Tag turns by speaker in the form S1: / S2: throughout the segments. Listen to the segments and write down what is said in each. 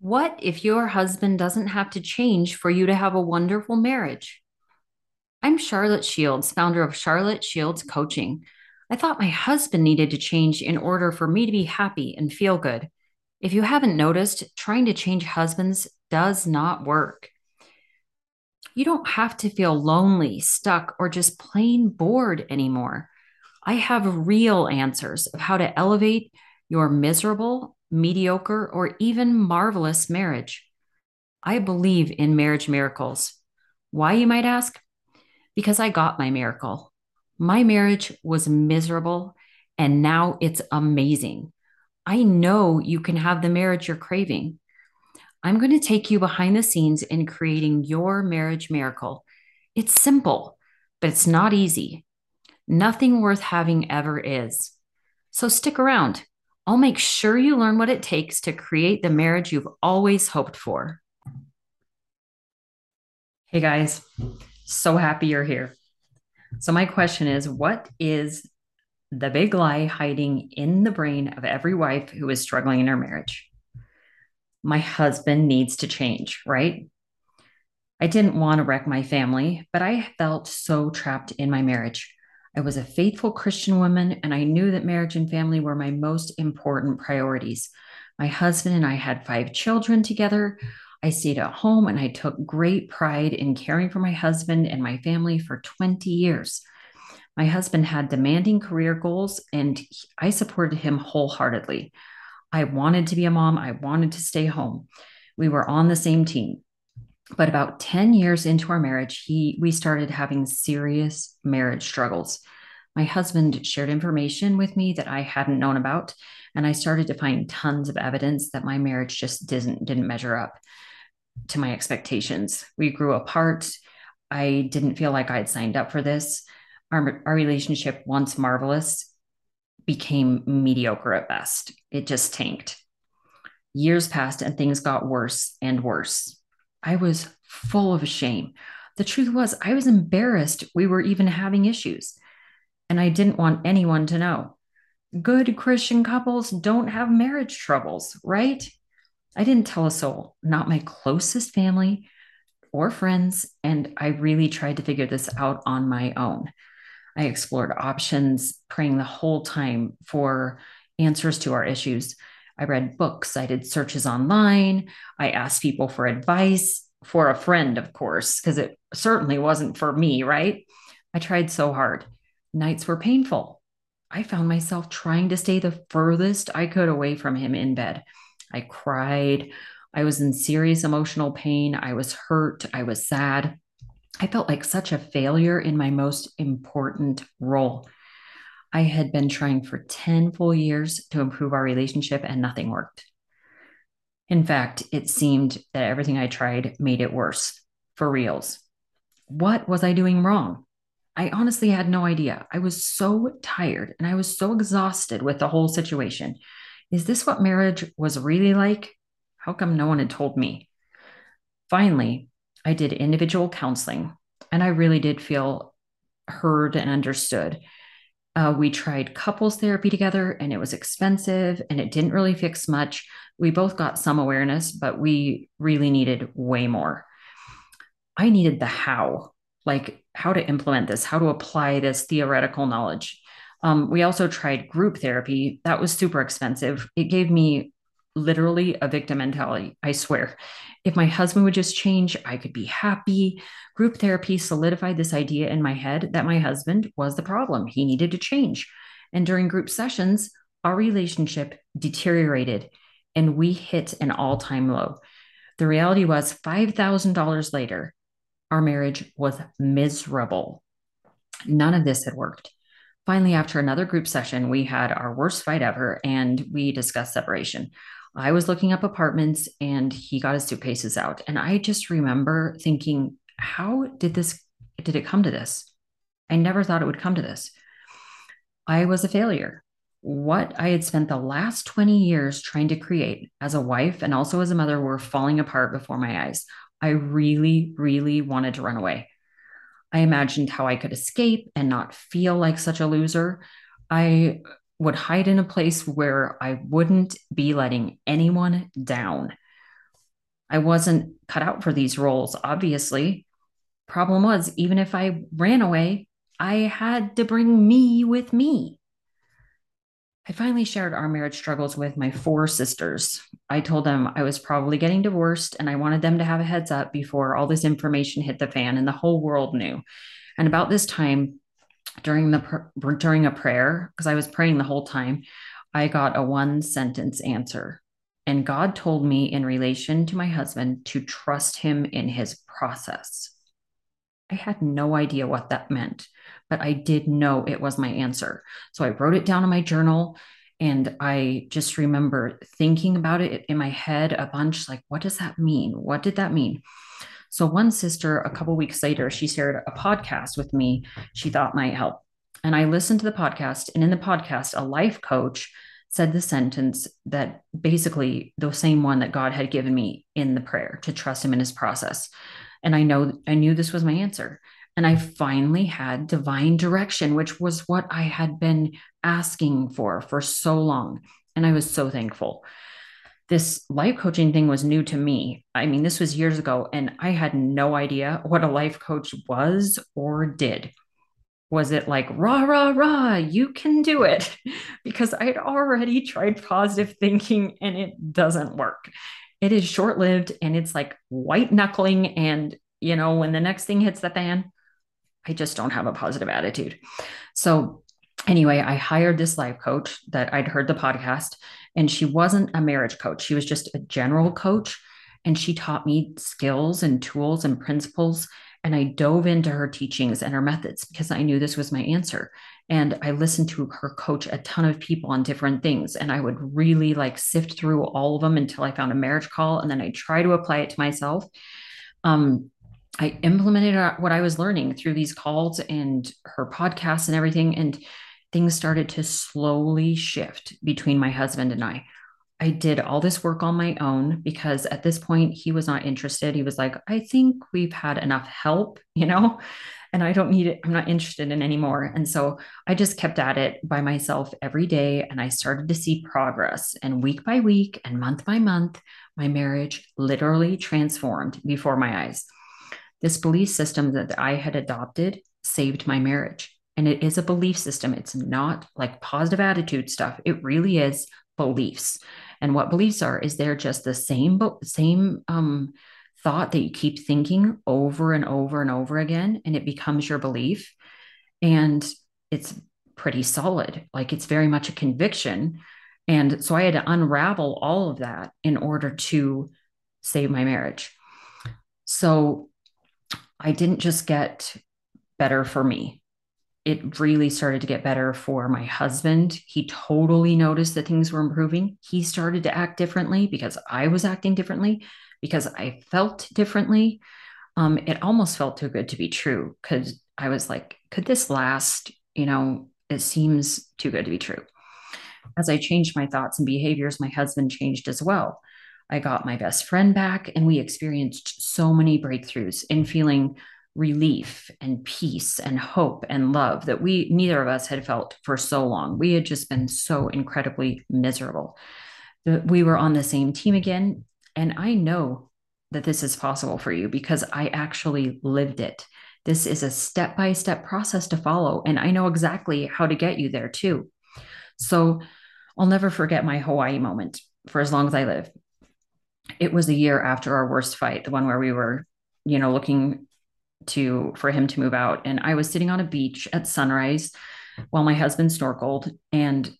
S1: What if your husband doesn't have to change for you to have a wonderful marriage? I'm Charlotte Shields, founder of Charlotte Shields Coaching. I thought my husband needed to change in order for me to be happy and feel good. If you haven't noticed, trying to change husbands does not work. You don't have to feel lonely, stuck, or just plain bored anymore. I have real answers of how to elevate your miserable, mediocre, or even marvelous marriage. I believe in marriage miracles. Why, you might ask? Because I got my miracle. My marriage was miserable, and now it's amazing. I know you can have the marriage you're craving. I'm going to take you behind the scenes in creating your marriage miracle. It's simple, but it's not easy. Nothing worth having ever is. So stick around. I'll make sure you learn what it takes to create the marriage you've always hoped for. Hey guys, so happy you're here. So, my question is what is the big lie hiding in the brain of every wife who is struggling in her marriage? My husband needs to change, right? I didn't want to wreck my family, but I felt so trapped in my marriage. I was a faithful Christian woman, and I knew that marriage and family were my most important priorities. My husband and I had five children together. I stayed at home and I took great pride in caring for my husband and my family for 20 years. My husband had demanding career goals, and I supported him wholeheartedly. I wanted to be a mom, I wanted to stay home. We were on the same team. But about 10 years into our marriage, he we started having serious marriage struggles. My husband shared information with me that I hadn't known about, and I started to find tons of evidence that my marriage just didn't didn't measure up to my expectations. We grew apart. I didn't feel like I'd signed up for this. Our, our relationship, once marvelous, became mediocre at best. It just tanked. Years passed and things got worse and worse. I was full of shame. The truth was, I was embarrassed we were even having issues, and I didn't want anyone to know. Good Christian couples don't have marriage troubles, right? I didn't tell a soul, not my closest family or friends, and I really tried to figure this out on my own. I explored options, praying the whole time for answers to our issues. I read books, I did searches online, I asked people for advice for a friend, of course, because it certainly wasn't for me, right? I tried so hard. Nights were painful. I found myself trying to stay the furthest I could away from him in bed. I cried. I was in serious emotional pain. I was hurt. I was sad. I felt like such a failure in my most important role. I had been trying for 10 full years to improve our relationship and nothing worked. In fact, it seemed that everything I tried made it worse, for reals. What was I doing wrong? I honestly had no idea. I was so tired and I was so exhausted with the whole situation. Is this what marriage was really like? How come no one had told me? Finally, I did individual counseling and I really did feel heard and understood. Uh, we tried couples therapy together and it was expensive and it didn't really fix much. We both got some awareness, but we really needed way more. I needed the how, like how to implement this, how to apply this theoretical knowledge. Um, we also tried group therapy. That was super expensive. It gave me literally a victim mentality, I swear. If my husband would just change, I could be happy. Group therapy solidified this idea in my head that my husband was the problem. He needed to change. And during group sessions, our relationship deteriorated and we hit an all time low. The reality was $5,000 later, our marriage was miserable. None of this had worked. Finally, after another group session, we had our worst fight ever and we discussed separation. I was looking up apartments and he got his suitcases out. And I just remember thinking, how did this, did it come to this? I never thought it would come to this. I was a failure. What I had spent the last 20 years trying to create as a wife and also as a mother were falling apart before my eyes. I really, really wanted to run away. I imagined how I could escape and not feel like such a loser. I would hide in a place where I wouldn't be letting anyone down. I wasn't cut out for these roles, obviously. Problem was, even if I ran away, I had to bring me with me. I finally shared our marriage struggles with my four sisters. I told them I was probably getting divorced and I wanted them to have a heads up before all this information hit the fan and the whole world knew. And about this time, during the during a prayer, because I was praying the whole time, I got a one sentence answer. And God told me in relation to my husband to trust him in his process. I had no idea what that meant, but I did know it was my answer. So I wrote it down in my journal and I just remember thinking about it in my head a bunch like, what does that mean? What did that mean? So one sister, a couple weeks later, she shared a podcast with me she thought might help. And I listened to the podcast, and in the podcast, a life coach said the sentence that basically the same one that God had given me in the prayer to trust him in his process. And I know I knew this was my answer. And I finally had divine direction, which was what I had been asking for for so long. And I was so thankful. This life coaching thing was new to me. I mean, this was years ago, and I had no idea what a life coach was or did. Was it like rah rah rah you can do it? Because i'd already tried positive thinking and it doesn't work. It is short lived and it's like white knuckling and you know when the next thing hits the fan i just don't have a positive attitude. So anyway i hired this life coach that i'd heard the podcast and she wasn't a marriage coach she was just a general coach and she taught me skills and tools and principles and I dove into her teachings and her methods because I knew this was my answer. And I listened to her coach a ton of people on different things. And I would really like sift through all of them until I found a marriage call. And then I try to apply it to myself. Um, I implemented what I was learning through these calls and her podcasts and everything. And things started to slowly shift between my husband and I. I did all this work on my own because at this point he was not interested. He was like, I think we've had enough help, you know, and I don't need it. I'm not interested in anymore. And so I just kept at it by myself every day. And I started to see progress. And week by week and month by month, my marriage literally transformed before my eyes. This belief system that I had adopted saved my marriage. And it is a belief system. It's not like positive attitude stuff. It really is beliefs. And what beliefs are is they're just the same same um, thought that you keep thinking over and over and over again, and it becomes your belief. And it's pretty solid. Like it's very much a conviction. And so I had to unravel all of that in order to save my marriage. So I didn't just get better for me it really started to get better for my husband. He totally noticed that things were improving. He started to act differently because I was acting differently, because I felt differently. Um, it almost felt too good to be true because I was like, could this last? You know, it seems too good to be true. As I changed my thoughts and behaviors, my husband changed as well. I got my best friend back, and we experienced so many breakthroughs in feeling relief and peace and hope and love that we neither of us had felt for so long. We had just been so incredibly miserable. We were on the same team again. And I know that this is possible for you because I actually lived it. This is a step by step process to follow. And I know exactly how to get you there too. So I'll never forget my Hawaii moment for as long as I live. It was a year after our worst fight, the one where we were, you know, looking to for him to move out. And i was sitting on a beach at sunrise while my husband snorkeled. And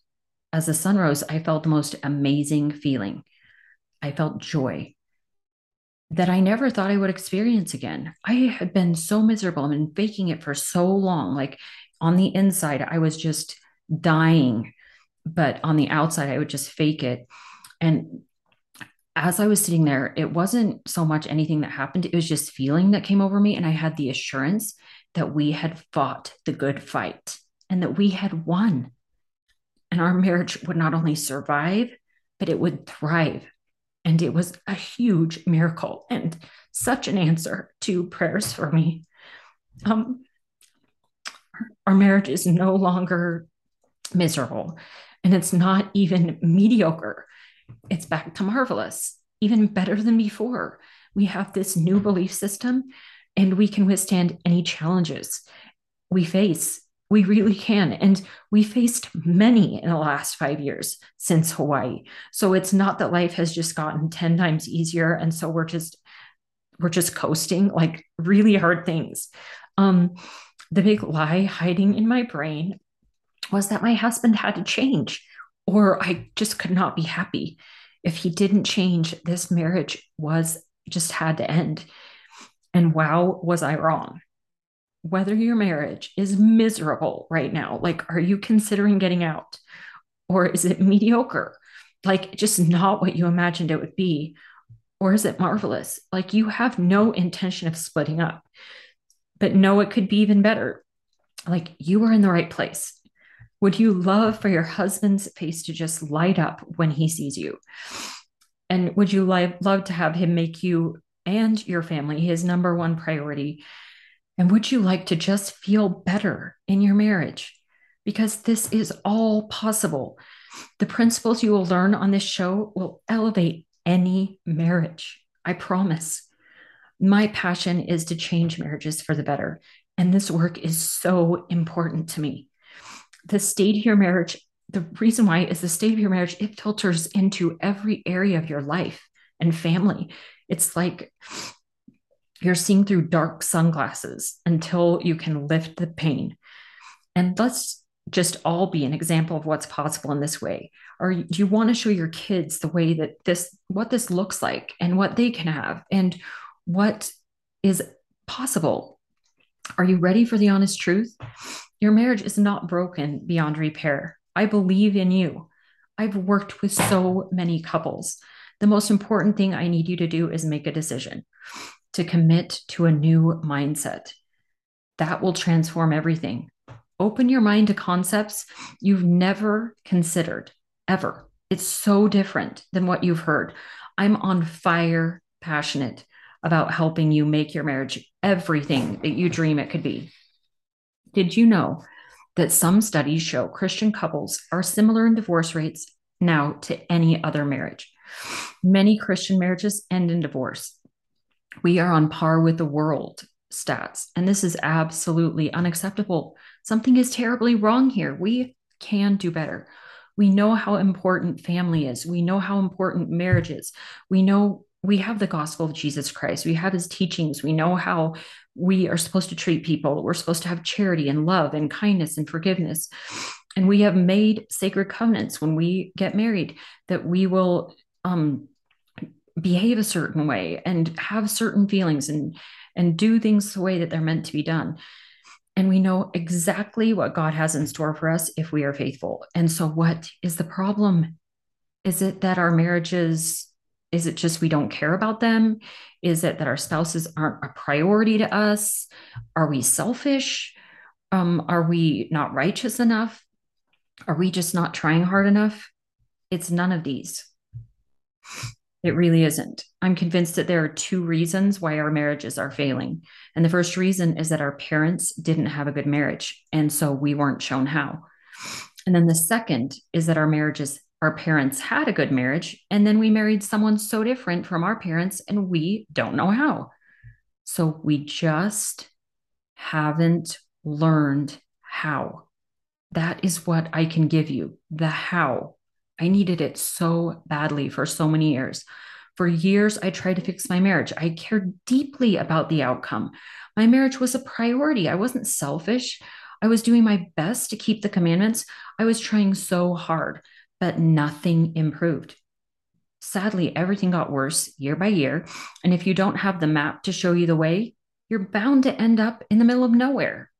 S1: as the sun rose i felt the most amazing feeling. I felt joy that i never thought i would experience again. I had been so miserable. And faking it for so long. Like on the inside i was just dying but on the outside i would just fake it. And as I was sitting there, it wasn't so much anything that happened. It was just feeling that came over me. And I had the assurance that we had fought the good fight and that we had won. And our marriage would not only survive, but it would thrive. And it was a huge miracle and such an answer to prayers for me. Um, our marriage is no longer miserable and it's not even mediocre it's back to marvelous. even better than before. We have this new belief system and we can withstand any challenges we face. We really can. And we faced many in the last five years since Hawaii. So it's not that life has just gotten 10 times easier. And so we're just, we're just coasting like really hard things. Um, the big lie hiding in my brain was that my husband had to change or I just could not be happy. If he didn't change, this marriage was just had to end. And wow, was I wrong whether your marriage is miserable right now. Like, are you considering getting out? Or is it mediocre? Like, just not what you imagined it would be? Or is it marvelous? Like, you have no intention of splitting up, but no, it could be even better. Like, you are in the right place. Would you love for your husband's face to just light up when he sees you? And would you li- love to have him make you and your family his number one priority and would you like to just feel better in your marriage? Because this is all possible. The principles you will learn on this show will elevate any marriage. I promise. My passion is to change marriages for the better. And this work is so important to me. The state of your marriage, the reason why is the state of your marriage, it filters into every area of your life and family. It's like you're seeing through dark sunglasses until you can lift the pain. And let's just all be an example of what's possible in this way. Or do you want to show your kids the way that this, what this looks like and what they can have and what is possible? Are you ready for the honest truth? Your marriage is not broken beyond repair. I believe in you. I've worked with so many couples. The most important thing I need you to do is make a decision to commit to a new mindset. That will transform everything. Open your mind to concepts you've never considered, ever. It's so different than what you've heard. I'm on fire, passionate about helping you make your marriage everything that you dream it could be. Did you know that some studies show Christian couples are similar in divorce rates now to any other marriage? Many Christian marriages end in divorce we are on par with the world stats. And this is absolutely unacceptable. Something is terribly wrong here. We can do better. We know how important family is. We know how important marriage is. We know we have the gospel of Jesus Christ. We have his teachings. We know how we are supposed to treat people. We're supposed to have charity and love and kindness and forgiveness. And we have made sacred covenants when we get married that we will um, behave a certain way and have certain feelings and and do things the way that they're meant to be done and we know exactly what god has in store for us if we are faithful and so what is the problem is it that our marriages is it just we don't care about them is it that our spouses aren't a priority to us are we selfish um, are we not righteous enough are we just not trying hard enough it's none of these it really isn't. I'm convinced that there are two reasons why our marriages are failing. And the first reason is that our parents didn't have a good marriage. And so we weren't shown how. And then the second is that our marriages, our parents had a good marriage. And then we married someone so different from our parents and we don't know how. So we just haven't learned how. That is what I can give you the how. I needed it so badly for so many years. For years, I tried to fix my marriage. I cared deeply about the outcome. My marriage was a priority. I wasn't selfish. I was doing my best to keep the commandments. I was trying so hard, but nothing improved. Sadly, everything got worse year by year. And if you don't have the map to show you the way, you're bound to end up in the middle of nowhere.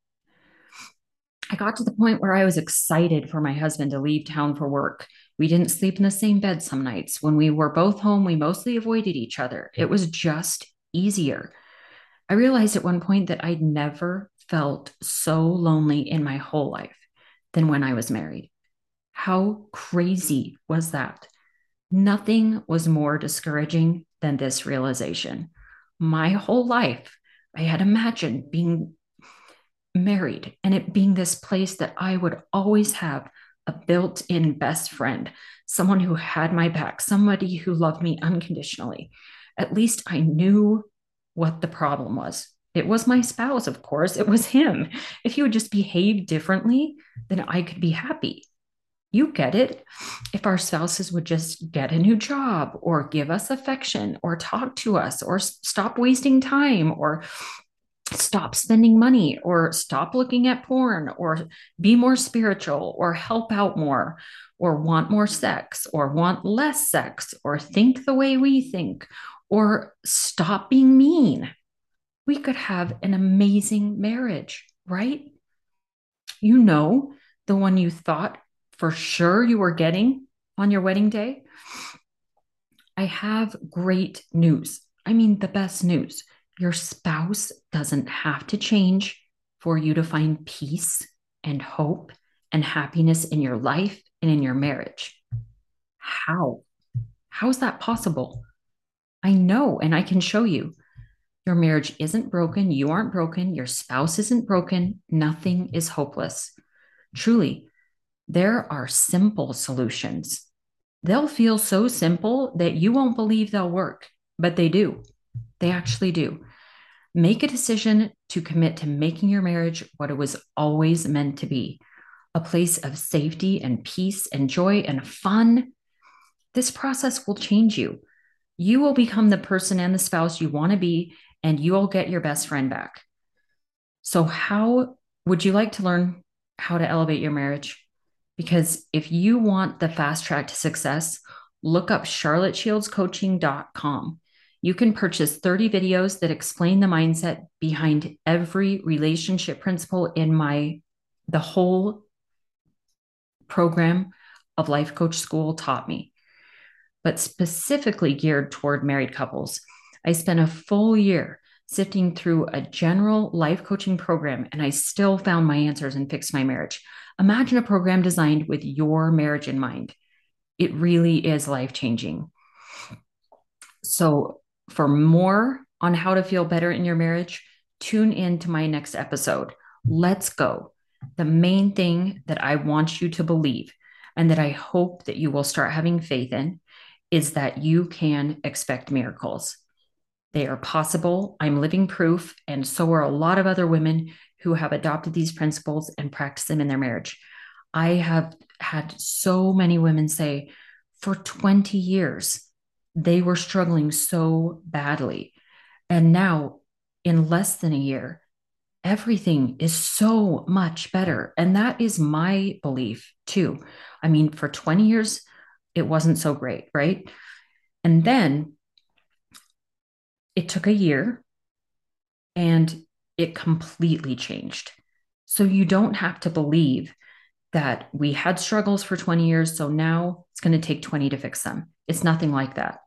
S1: I got to the point where I was excited for my husband to leave town for work. We didn't sleep in the same bed some nights. When we were both home, we mostly avoided each other. It was just easier. I realized at one point that I'd never felt so lonely in my whole life than when I was married. How crazy was that? Nothing was more discouraging than this realization. My whole life, I had imagined being married and it being this place that I would always have a built in best friend, someone who had my back, somebody who loved me unconditionally. At least I knew what the problem was. It was my spouse, of course. It was him. If he would just behave differently, then I could be happy. You get it. If our spouses would just get a new job or give us affection or talk to us or stop wasting time or stop spending money or stop looking at porn or be more spiritual or help out more or want more sex or want less sex or think the way we think or stop being mean, we could have an amazing marriage, right? You know, the one you thought for sure you were getting on your wedding day. I have great news. I mean, the best news. Your spouse doesn't have to change for you to find peace and hope and happiness in your life and in your marriage. How? How is that possible? I know, and I can show you. Your marriage isn't broken. You aren't broken. Your spouse isn't broken. Nothing is hopeless. Truly, there are simple solutions. They'll feel so simple that you won't believe they'll work, but they do. They actually do. Make a decision to commit to making your marriage what it was always meant to be a place of safety and peace and joy and fun. This process will change you. You will become the person and the spouse you want to be, and you will get your best friend back. So, how would you like to learn how to elevate your marriage? Because if you want the fast track to success, look up charlotteshieldscoaching.com. You can purchase 30 videos that explain the mindset behind every relationship principle in my the whole program of Life Coach School taught me, but specifically geared toward married couples. I spent a full year sifting through a general life coaching program and I still found my answers and fixed my marriage. Imagine a program designed with your marriage in mind. It really is life changing. So, for more on how to feel better in your marriage, tune in to my next episode. Let's go. The main thing that I want you to believe and that I hope that you will start having faith in is that you can expect miracles. They are possible. I'm living proof. And so are a lot of other women who have adopted these principles and practice them in their marriage. I have had so many women say, for 20 years, they were struggling so badly. And now, in less than a year, everything is so much better. And that is my belief too. I mean, for 20 years, it wasn't so great, right? And then it took a year and it completely changed. So you don't have to believe that we had struggles for 20 years. So now it's going to take 20 to fix them. It's nothing like that.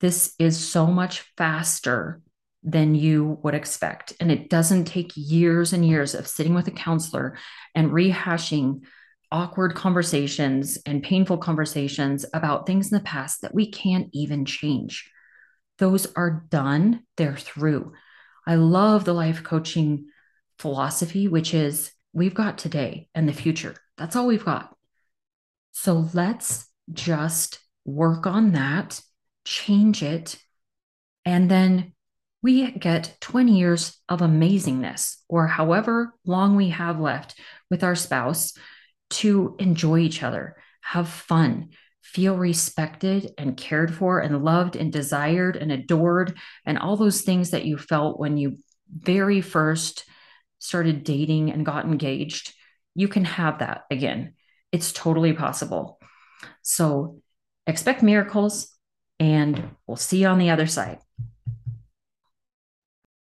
S1: This is so much faster than you would expect. And it doesn't take years and years of sitting with a counselor and rehashing awkward conversations and painful conversations about things in the past that we can't even change. Those are done, they're through. I love the life coaching philosophy, which is we've got today and the future. That's all we've got. So let's just work on that, change it, and then we get 20 years of amazingness or however long we have left with our spouse to enjoy each other, have fun, feel respected and cared for and loved and desired and adored, and all those things that you felt when you very first started dating and got engaged. You can have that again. It's totally possible. So expect miracles, and we'll see you on the other side.